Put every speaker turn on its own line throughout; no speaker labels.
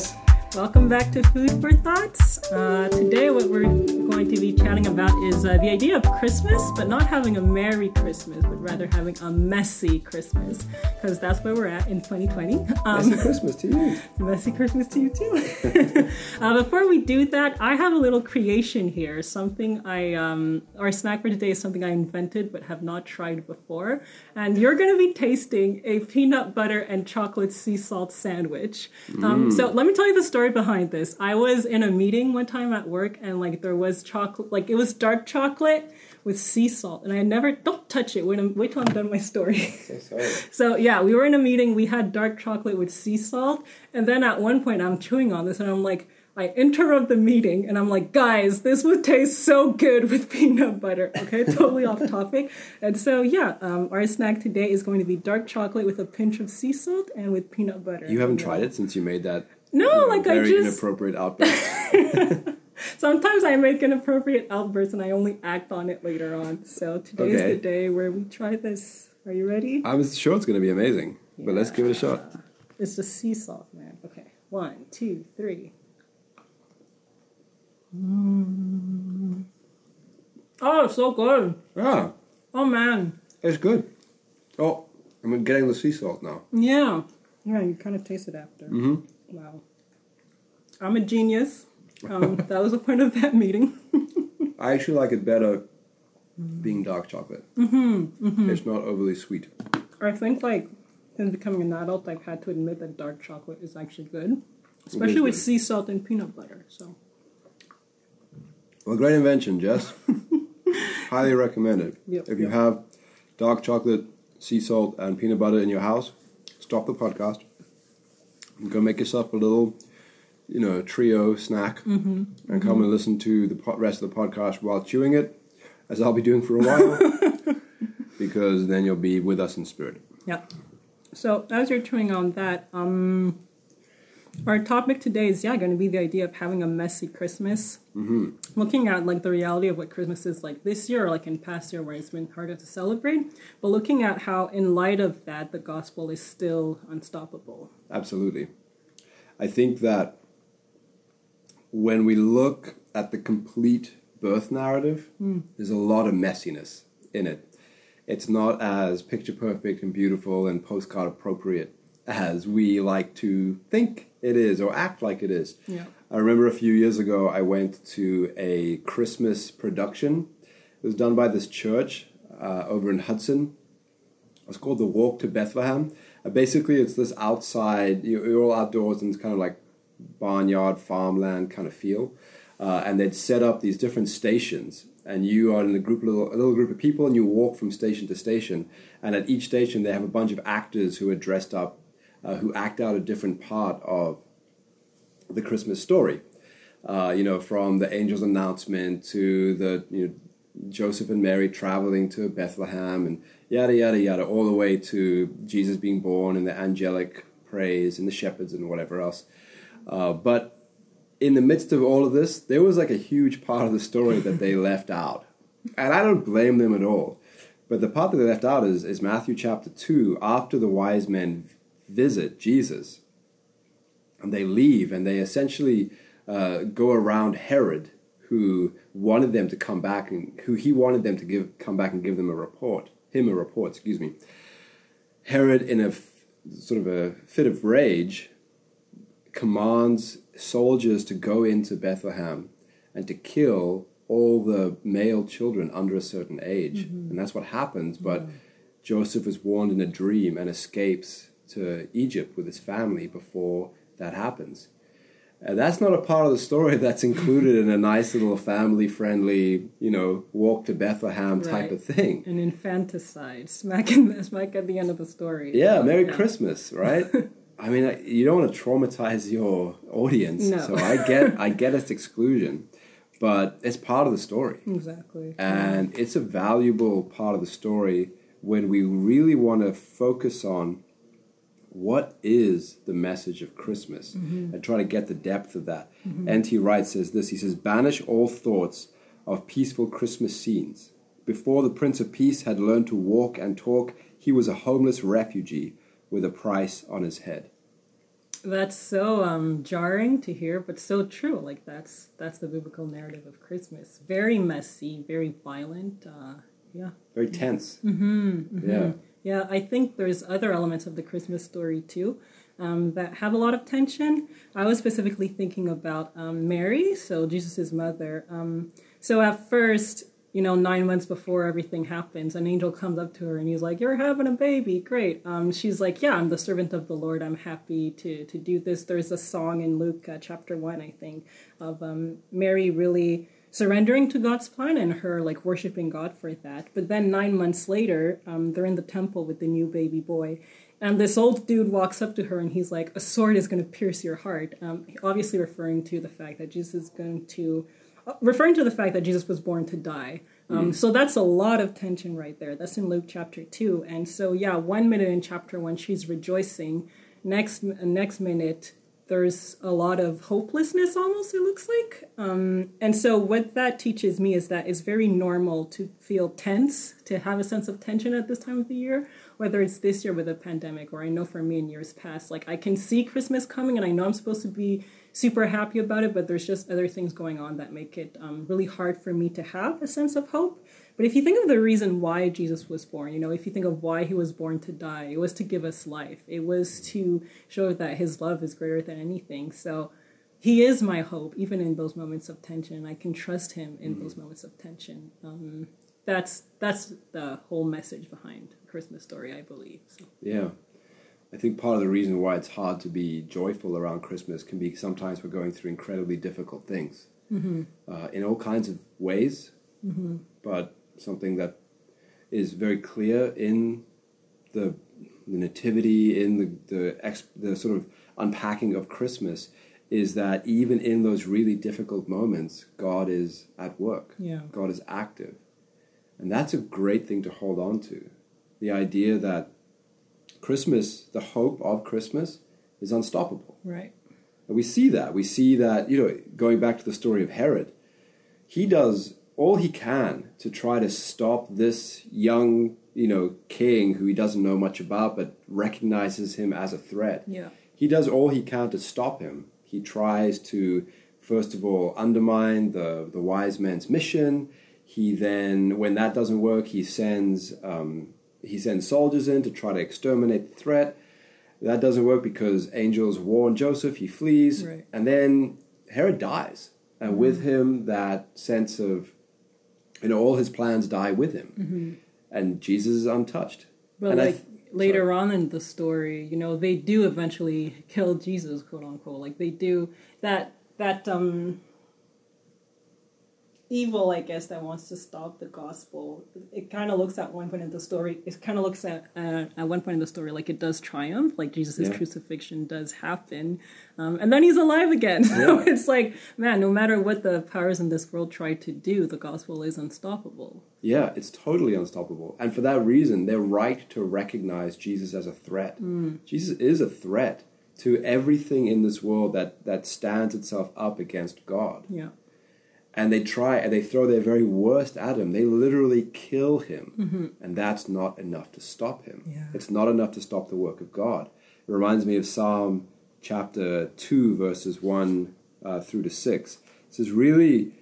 Jess.
Welcome back to Food for Thoughts. Uh, today, what we're going to be chatting about is uh, the idea of Christmas, but not having a Merry Christmas, but rather having a messy Christmas, because that's where we're at in 2020.
Um, messy Christmas to you.
Messy Christmas to you too. uh, before we do that, I have a little creation here. Something I, um, our snack for today is something I invented but have not tried before, and you're going to be tasting a peanut butter and chocolate sea salt sandwich. Um, mm. So let me tell you the story story behind this. I was in a meeting one time at work, and like there was chocolate, like it was dark chocolate with sea salt, and I never don't touch it. Wait, wait till I'm done my story. So, so yeah, we were in a meeting. We had dark chocolate with sea salt, and then at one point I'm chewing on this, and I'm like. I interrupt the meeting and I'm like, guys, this would taste so good with peanut butter. Okay, totally off topic. And so, yeah, um, our snack today is going to be dark chocolate with a pinch of sea salt and with peanut butter.
You haven't yeah. tried it since you made that
no, you know, like I just
inappropriate outburst.
Sometimes I make inappropriate outbursts and I only act on it later on. So today okay. is the day where we try this. Are you ready?
I'm sure it's going to be amazing, yeah. but let's give it a shot.
It's just sea salt, man. Okay, one, two, three. Mm. Oh, it's so good.
Yeah.
Oh man.
It's good. Oh, I'm getting the sea salt now.
Yeah. Yeah, you kind of taste it after.
Mm-hmm.
Wow. I'm a genius. Um, that was the point of that meeting.
I actually like it better being dark chocolate.
Mm-hmm, mm-hmm.
It's not overly sweet.
I think, like, since becoming an adult, I've had to admit that dark chocolate is actually good, especially with sea salt and peanut butter. So.
Well, great invention, Jess. Highly recommended.
Yep,
if you
yep.
have dark chocolate, sea salt, and peanut butter in your house, stop the podcast go make yourself a little, you know, trio snack,
mm-hmm. and
come mm-hmm. and listen to the rest of the podcast while chewing it, as I'll be doing for a while, because then you'll be with us in spirit.
Yeah. So as you're chewing on that, um, our topic today is yeah going to be the idea of having a messy Christmas.
Mm-hmm.
Looking at like the reality of what Christmas is like this year, or like in past year where it's been harder to celebrate, but looking at how in light of that the gospel is still unstoppable.
Absolutely, I think that when we look at the complete birth narrative,
mm.
there's a lot of messiness in it. It's not as picture perfect and beautiful and postcard appropriate as we like to think it is or act like it is.
Yeah.
I remember a few years ago I went to a Christmas production. It was done by this church uh, over in Hudson. It's called the Walk to Bethlehem. Uh, basically, it's this outside, you're all outdoors and it's kind of like barnyard, farmland kind of feel. Uh, and they'd set up these different stations and you are in a group, little, a little group of people, and you walk from station to station. And at each station, they have a bunch of actors who are dressed up uh, who act out a different part of the Christmas story. Uh, you know, from the angel's announcement to the you know, Joseph and Mary traveling to Bethlehem and yada yada yada, all the way to Jesus being born and the angelic praise and the shepherds and whatever else. Uh, but in the midst of all of this, there was like a huge part of the story that they left out, and I don't blame them at all. But the part that they left out is, is Matthew chapter two, after the wise men visit Jesus. And they leave and they essentially uh, go around Herod, who wanted them to come back and who he wanted them to give come back and give them a report, him a report, excuse me. Herod, in a f- sort of a fit of rage, commands soldiers to go into Bethlehem and to kill all the male children under a certain age. Mm-hmm. And that's what happens. But mm-hmm. Joseph is warned in a dream and escapes to Egypt with his family before that happens. And that's not a part of the story that's included in a nice little family friendly, you know, walk to Bethlehem type of thing.
An infanticide, smack, in, smack at the end of the story.
Yeah, Merry yeah. Christmas, right? I mean, you don't want to traumatize your audience,
no.
so I get I get its exclusion, but it's part of the story.
Exactly.
And yeah. it's a valuable part of the story when we really want to focus on what is the message of Christmas
mm-hmm.
and try to get the depth of that.
Mm-hmm.
N.T. Wright says this he says, Banish all thoughts of peaceful Christmas scenes. Before the Prince of Peace had learned to walk and talk, he was a homeless refugee with a price on his head.
That's so um, jarring to hear, but so true. Like that's that's the biblical narrative of Christmas. Very messy, very violent. Uh, yeah.
Very tense.
Mm-hmm, mm-hmm.
Yeah.
Yeah, I think there's other elements of the Christmas story too um, that have a lot of tension. I was specifically thinking about um, Mary, so Jesus' mother. Um, so at first, you know, nine months before everything happens, an angel comes up to her and he's like, "You're having a baby, great." Um, she's like, "Yeah, I'm the servant of the Lord. I'm happy to to do this." There's a song in Luke uh, chapter one, I think, of um, Mary really surrendering to God's plan and her like worshiping God for that. But then nine months later, um, they're in the temple with the new baby boy, and this old dude walks up to her and he's like, "A sword is going to pierce your heart." Um, obviously referring to the fact that Jesus is going to referring to the fact that Jesus was born to die. Um, mm. So that's a lot of tension right there. That's in Luke chapter two. And so yeah, one minute in chapter one, she's rejoicing. Next next minute, there's a lot of hopelessness. Almost it looks like. Um, and so what that teaches me is that it's very normal to feel tense, to have a sense of tension at this time of the year whether it's this year with a pandemic or I know for me in years past, like I can see Christmas coming and I know I'm supposed to be super happy about it, but there's just other things going on that make it um, really hard for me to have a sense of hope. But if you think of the reason why Jesus was born, you know, if you think of why he was born to die, it was to give us life. It was to show that his love is greater than anything. So he is my hope, even in those moments of tension. I can trust him in mm-hmm. those moments of tension. Um, that's that's the whole message behind Christmas story, I believe. So.
Yeah. I think part of the reason why it's hard to be joyful around Christmas can be sometimes we're going through incredibly difficult things mm-hmm. uh, in all kinds of ways, mm-hmm. but something that is very clear in the, the nativity, in the the, ex, the sort of unpacking of Christmas, is that even in those really difficult moments, God is at work.
Yeah.
God is active, and that's a great thing to hold on to. The idea that Christmas, the hope of Christmas, is unstoppable.
Right.
And we see that. We see that, you know, going back to the story of Herod, he does all he can to try to stop this young, you know, king who he doesn't know much about but recognizes him as a threat.
Yeah.
He does all he can to stop him. He tries to, first of all, undermine the, the wise man's mission. He then, when that doesn't work, he sends um, he sends soldiers in to try to exterminate the threat. That doesn't work because angels warn Joseph. He flees,
right.
and then Herod dies, and mm-hmm. with him that sense of, you know, all his plans die with him, mm-hmm. and Jesus is untouched.
But and like th- later sorry. on in the story, you know, they do eventually kill Jesus, quote unquote. Like they do that. That um evil, I guess, that wants to stop the gospel. It kind of looks at one point in the story. It kind of looks at uh, at one point in the story like it does triumph, like Jesus' yeah. crucifixion does happen, um, and then he's alive again. Yeah. So it's like, man, no matter what the powers in this world try to do, the gospel is unstoppable.
Yeah, it's totally unstoppable, and for that reason, they're right to recognize Jesus as a threat. Mm. Jesus is a threat to everything in this world that that stands itself up against God.
Yeah
and they try and they throw their very worst at him. They literally kill him, mm-hmm. and that's not enough to stop him.
Yeah.
It's not enough to stop the work of God. It reminds me of Psalm chapter two, verses one uh, through to six. This is really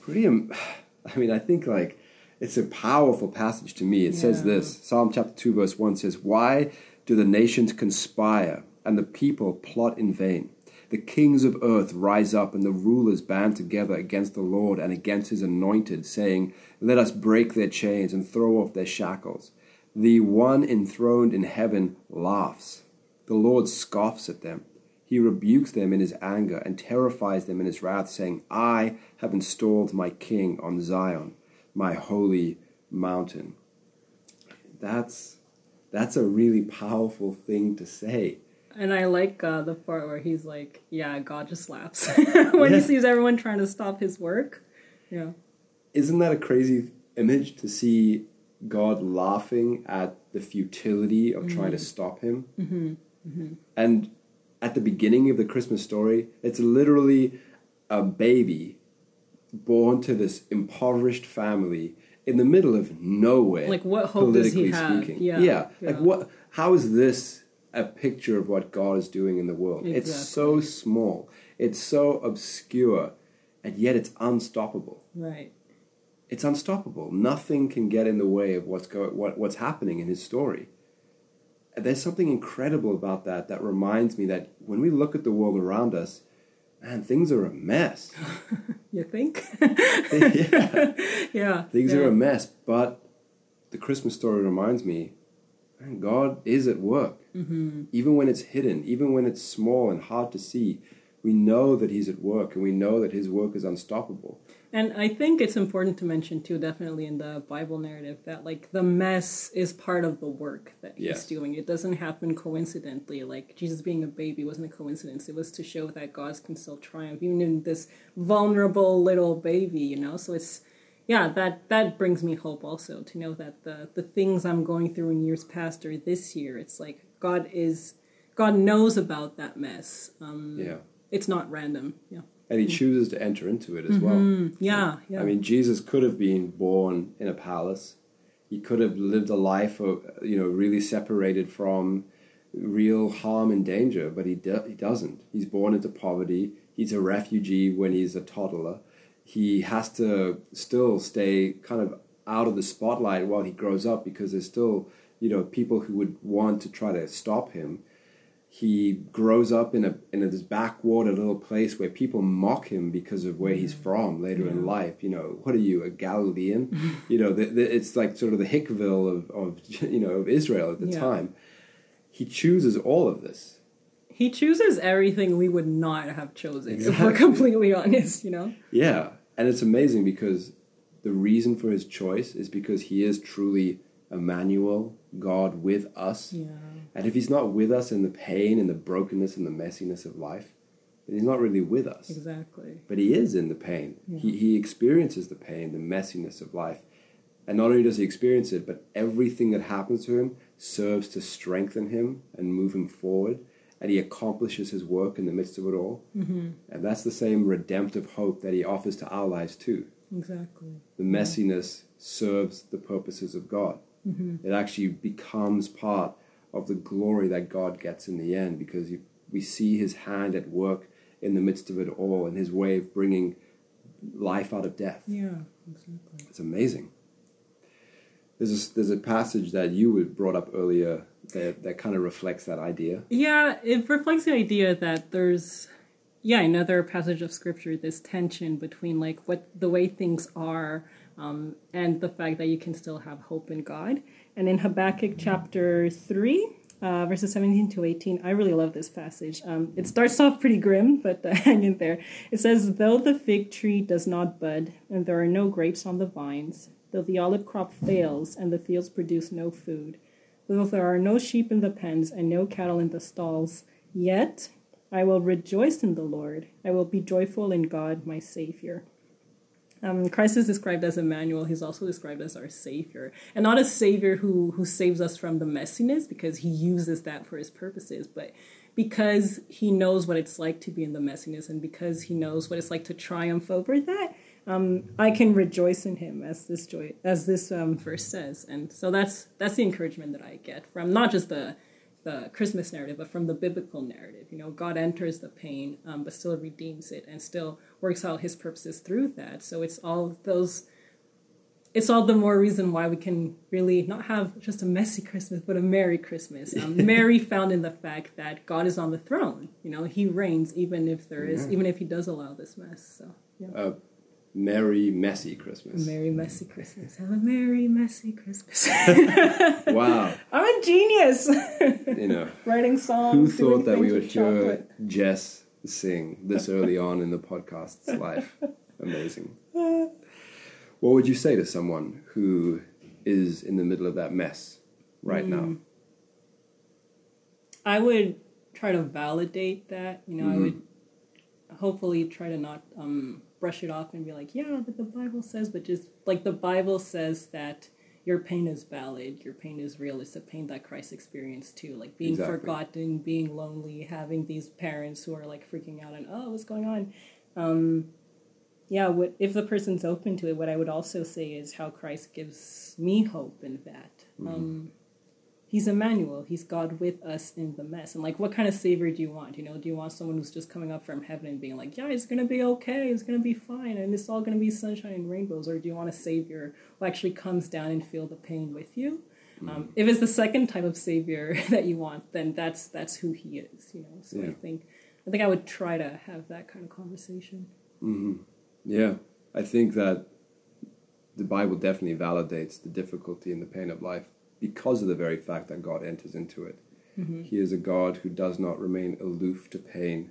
pretty. I mean, I think like it's a powerful passage to me. It yeah. says this: Psalm chapter two, verse one says, "Why do the nations conspire and the people plot in vain?" The kings of earth rise up, and the rulers band together against the Lord and against his anointed, saying, Let us break their chains and throw off their shackles. The one enthroned in heaven laughs. The Lord scoffs at them. He rebukes them in his anger and terrifies them in his wrath, saying, I have installed my king on Zion, my holy mountain. That's, that's a really powerful thing to say.
And I like uh, the part where he's like, "Yeah, God just laughs when yeah. he sees everyone trying to stop his work." Yeah.
Isn't that a crazy image to see God laughing at the futility of mm-hmm. trying to stop him? Mm-hmm. Mm-hmm. And at the beginning of the Christmas story, it's literally a baby born to this impoverished family in the middle of nowhere.
Like what hope does he have? Speaking.
Yeah, yeah. yeah. Like what? How is this a picture of what God is doing in the world. It's so small, it's so obscure, and yet it's unstoppable.
Right.
It's unstoppable. Nothing can get in the way of what's go- what, what's happening in his story. And there's something incredible about that that reminds me that when we look at the world around us, man, things are a mess.
You think?
yeah.
yeah.
Things
yeah.
are a mess, but the Christmas story reminds me, God is at work. Mm-hmm. Even when it's hidden, even when it's small and hard to see, we know that He's at work, and we know that His work is unstoppable.
And I think it's important to mention too, definitely in the Bible narrative, that like the mess is part of the work that he's
Yes.
doing. It doesn't happen coincidentally. Like Jesus being a baby wasn't a coincidence. It was to show that God can still triumph, even in this vulnerable little baby, you know? So it's yeah, that that brings me hope also to know that the the things I'm going through in years past or this year, it's like God is God knows about that mess. Um
Yeah.
it's not random. Yeah.
And He chooses to enter into it as well.
Mm, yeah, yeah.
I mean, Jesus could have been born in a palace. He could have lived a life, of, you know, really separated from real harm and danger, but he do- he doesn't. He's born into poverty. He's a refugee when he's a toddler. He has to still stay kind of out of the spotlight while he grows up because there's still, you know, people who would want to try to stop him he grows up in a in a, this backwater little place where people mock him because of where he's mm. from later in life. You know, what are you, a Galilean? you know, the, the, it's like sort of the Hickville of, of you know of Israel at the
Yeah.
time. He chooses all of this.
He chooses everything we would not have chosen, if we're completely honest, you know?
Yeah, and it's amazing because the reason for his choice is because he is truly Emmanuel, God with us.
Yeah.
And if he's not with us in the pain and the brokenness and the messiness of life, then he's not really with us.
Exactly.
But he is in the pain. He, he experiences the pain, the messiness of life. And not only does he experience it, but everything that happens to him serves to strengthen him and move him forward. And he accomplishes his work in the midst of it all. Mm-hmm. And that's the same redemptive hope that he offers to our lives too.
Exactly.
The messiness serves the purposes of God. It actually becomes part of the glory that God gets in the end because you, we see his hand at work in the midst of it all and his way of bringing life out of death.
Yeah, exactly.
It's amazing. There's a, there's a passage that you brought up earlier that, that kind of reflects that idea.
Yeah, it reflects the idea that there's yeah, another passage of scripture, this tension between like what the way things are um, and the fact that you can still have hope in God. And in Habakkuk chapter 3, uh, verses 17 to 18, I really love this passage. Um, it starts off pretty grim, but uh, hang in there. It says, Though the fig tree does not bud, and there are no grapes on the vines, though the olive crop fails, and the fields produce no food, though there are no sheep in the pens, and no cattle in the stalls, yet I will rejoice in the Lord. I will be joyful in God, my Savior. Um, Christ is described as Emmanuel. He's also described as our Savior, and not a Savior who who saves us from the messiness because He uses that for His purposes, but because He knows what it's like to be in the messiness, and because He knows what it's like to triumph over that. Um, I can rejoice in Him, as this joy, as this um, verse says, and so that's that's the encouragement that I get from not just the the Christmas narrative, but from the biblical narrative. You know, God enters the pain, um, but still redeems it and still works out his purposes through that. So it's all those, it's all the more reason why we can really not have just a messy Christmas, but a Merry Christmas. Um, Merry found in the fact that God is on the throne. You know, he reigns even if there is, even if he does allow this mess. So, yeah.
A merry, messy Christmas.
Merry messy Christmas. Have a merry messy Christmas.
wow.
I'm a genius.
You know,
Writing songs.
who thought that we would hear. Jess sing this early on in the podcast's life? Amazing. What would you say to someone who is in the middle of that mess right now?
Mm. I would try to validate that. You know, I
Mm-hmm.
would hopefully try to not um, brush it off and be like, yeah, but the Bible says, but just like the Bible says that your pain is valid, your pain is real. It's a pain that Christ experienced too, like being
Exactly.
forgotten, being lonely, having these parents who are like freaking out and oh, what's going on. Um, yeah, what if the person's open to it? What I would also say is how Christ gives me hope in that. Um, he's Emmanuel. He's God with us in the mess. And like, what kind of savior do you want? You know, do you want someone who's just coming up from heaven and being like, yeah, it's gonna be okay, it's gonna be fine, and it's all gonna be sunshine and rainbows, or do you want a savior who actually comes down and feel the pain with you? Um, if it's the second type of savior that you want, then that's that's who he is. You know, so I think I think I would try to have that kind of conversation.
Yeah, I think that the Bible definitely validates the difficulty and the pain of life because of the very fact that God enters into it. Mm-hmm. He is a God who does not remain aloof to pain.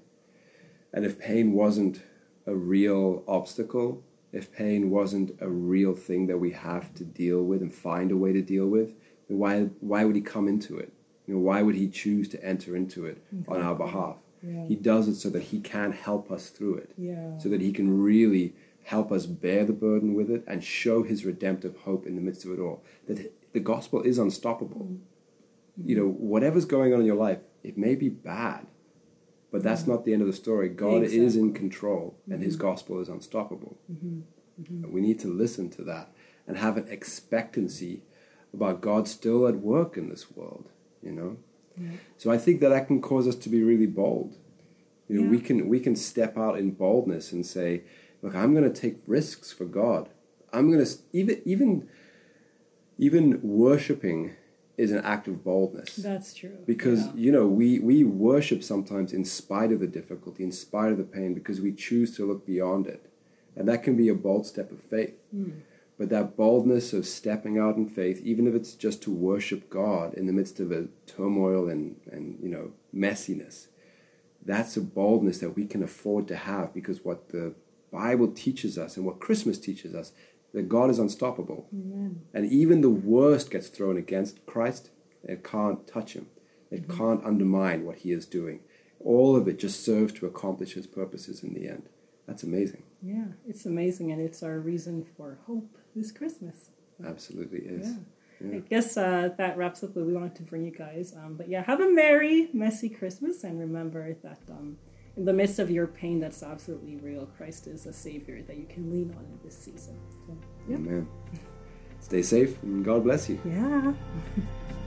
And if pain wasn't a real obstacle, if pain wasn't a real thing that we have to deal with and find a way to deal with, then why, why would he come into it? You know, why would he choose to enter into it on our behalf?
Yeah.
He does it so that he can help us through it
Yeah.
so that he can really help us bear the burden with it and show his redemptive hope in the midst of it all. That the gospel is unstoppable. You know, whatever's going on in your life, it may be bad, but that's not the end of the story. God is in control and his mm-hmm. gospel is unstoppable. Mm-hmm. Mm-hmm. And we need to listen to that and have an expectancy about God still at work in this world, you know? So I think that that can cause us to be really bold. You know, we can we can step out in boldness and say, "Look, I'm going to take risks for God. I'm going to even even even worshiping is an act of boldness."
That's true.
because
Yeah.
you know we we worship sometimes in spite of the difficulty, in spite of the pain, because we choose to look beyond it, and that can be a bold step of faith. Hmm. But that boldness of stepping out in faith, even if it's just to worship God in the midst of a turmoil and, and you know messiness, that's a boldness that we can afford to have because what the Bible teaches us and what Christmas teaches us, that God is unstoppable.
Amen.
And even the worst gets thrown against Christ, it can't touch him. It can't undermine what he is doing. All of it just serves to accomplish his purposes in the end. That's amazing.
Yeah, it's amazing, and it's our reason for hope this Christmas.
Absolutely is.
Yeah.
Yeah.
I guess uh, that wraps up what we wanted to bring you guys. Um, but yeah, have a merry, messy Christmas, and remember that um, in the midst of your pain, that's absolutely real. Christ is a savior that you can lean on in this season. So, yeah.
Amen. Stay safe and God bless you.
Yeah.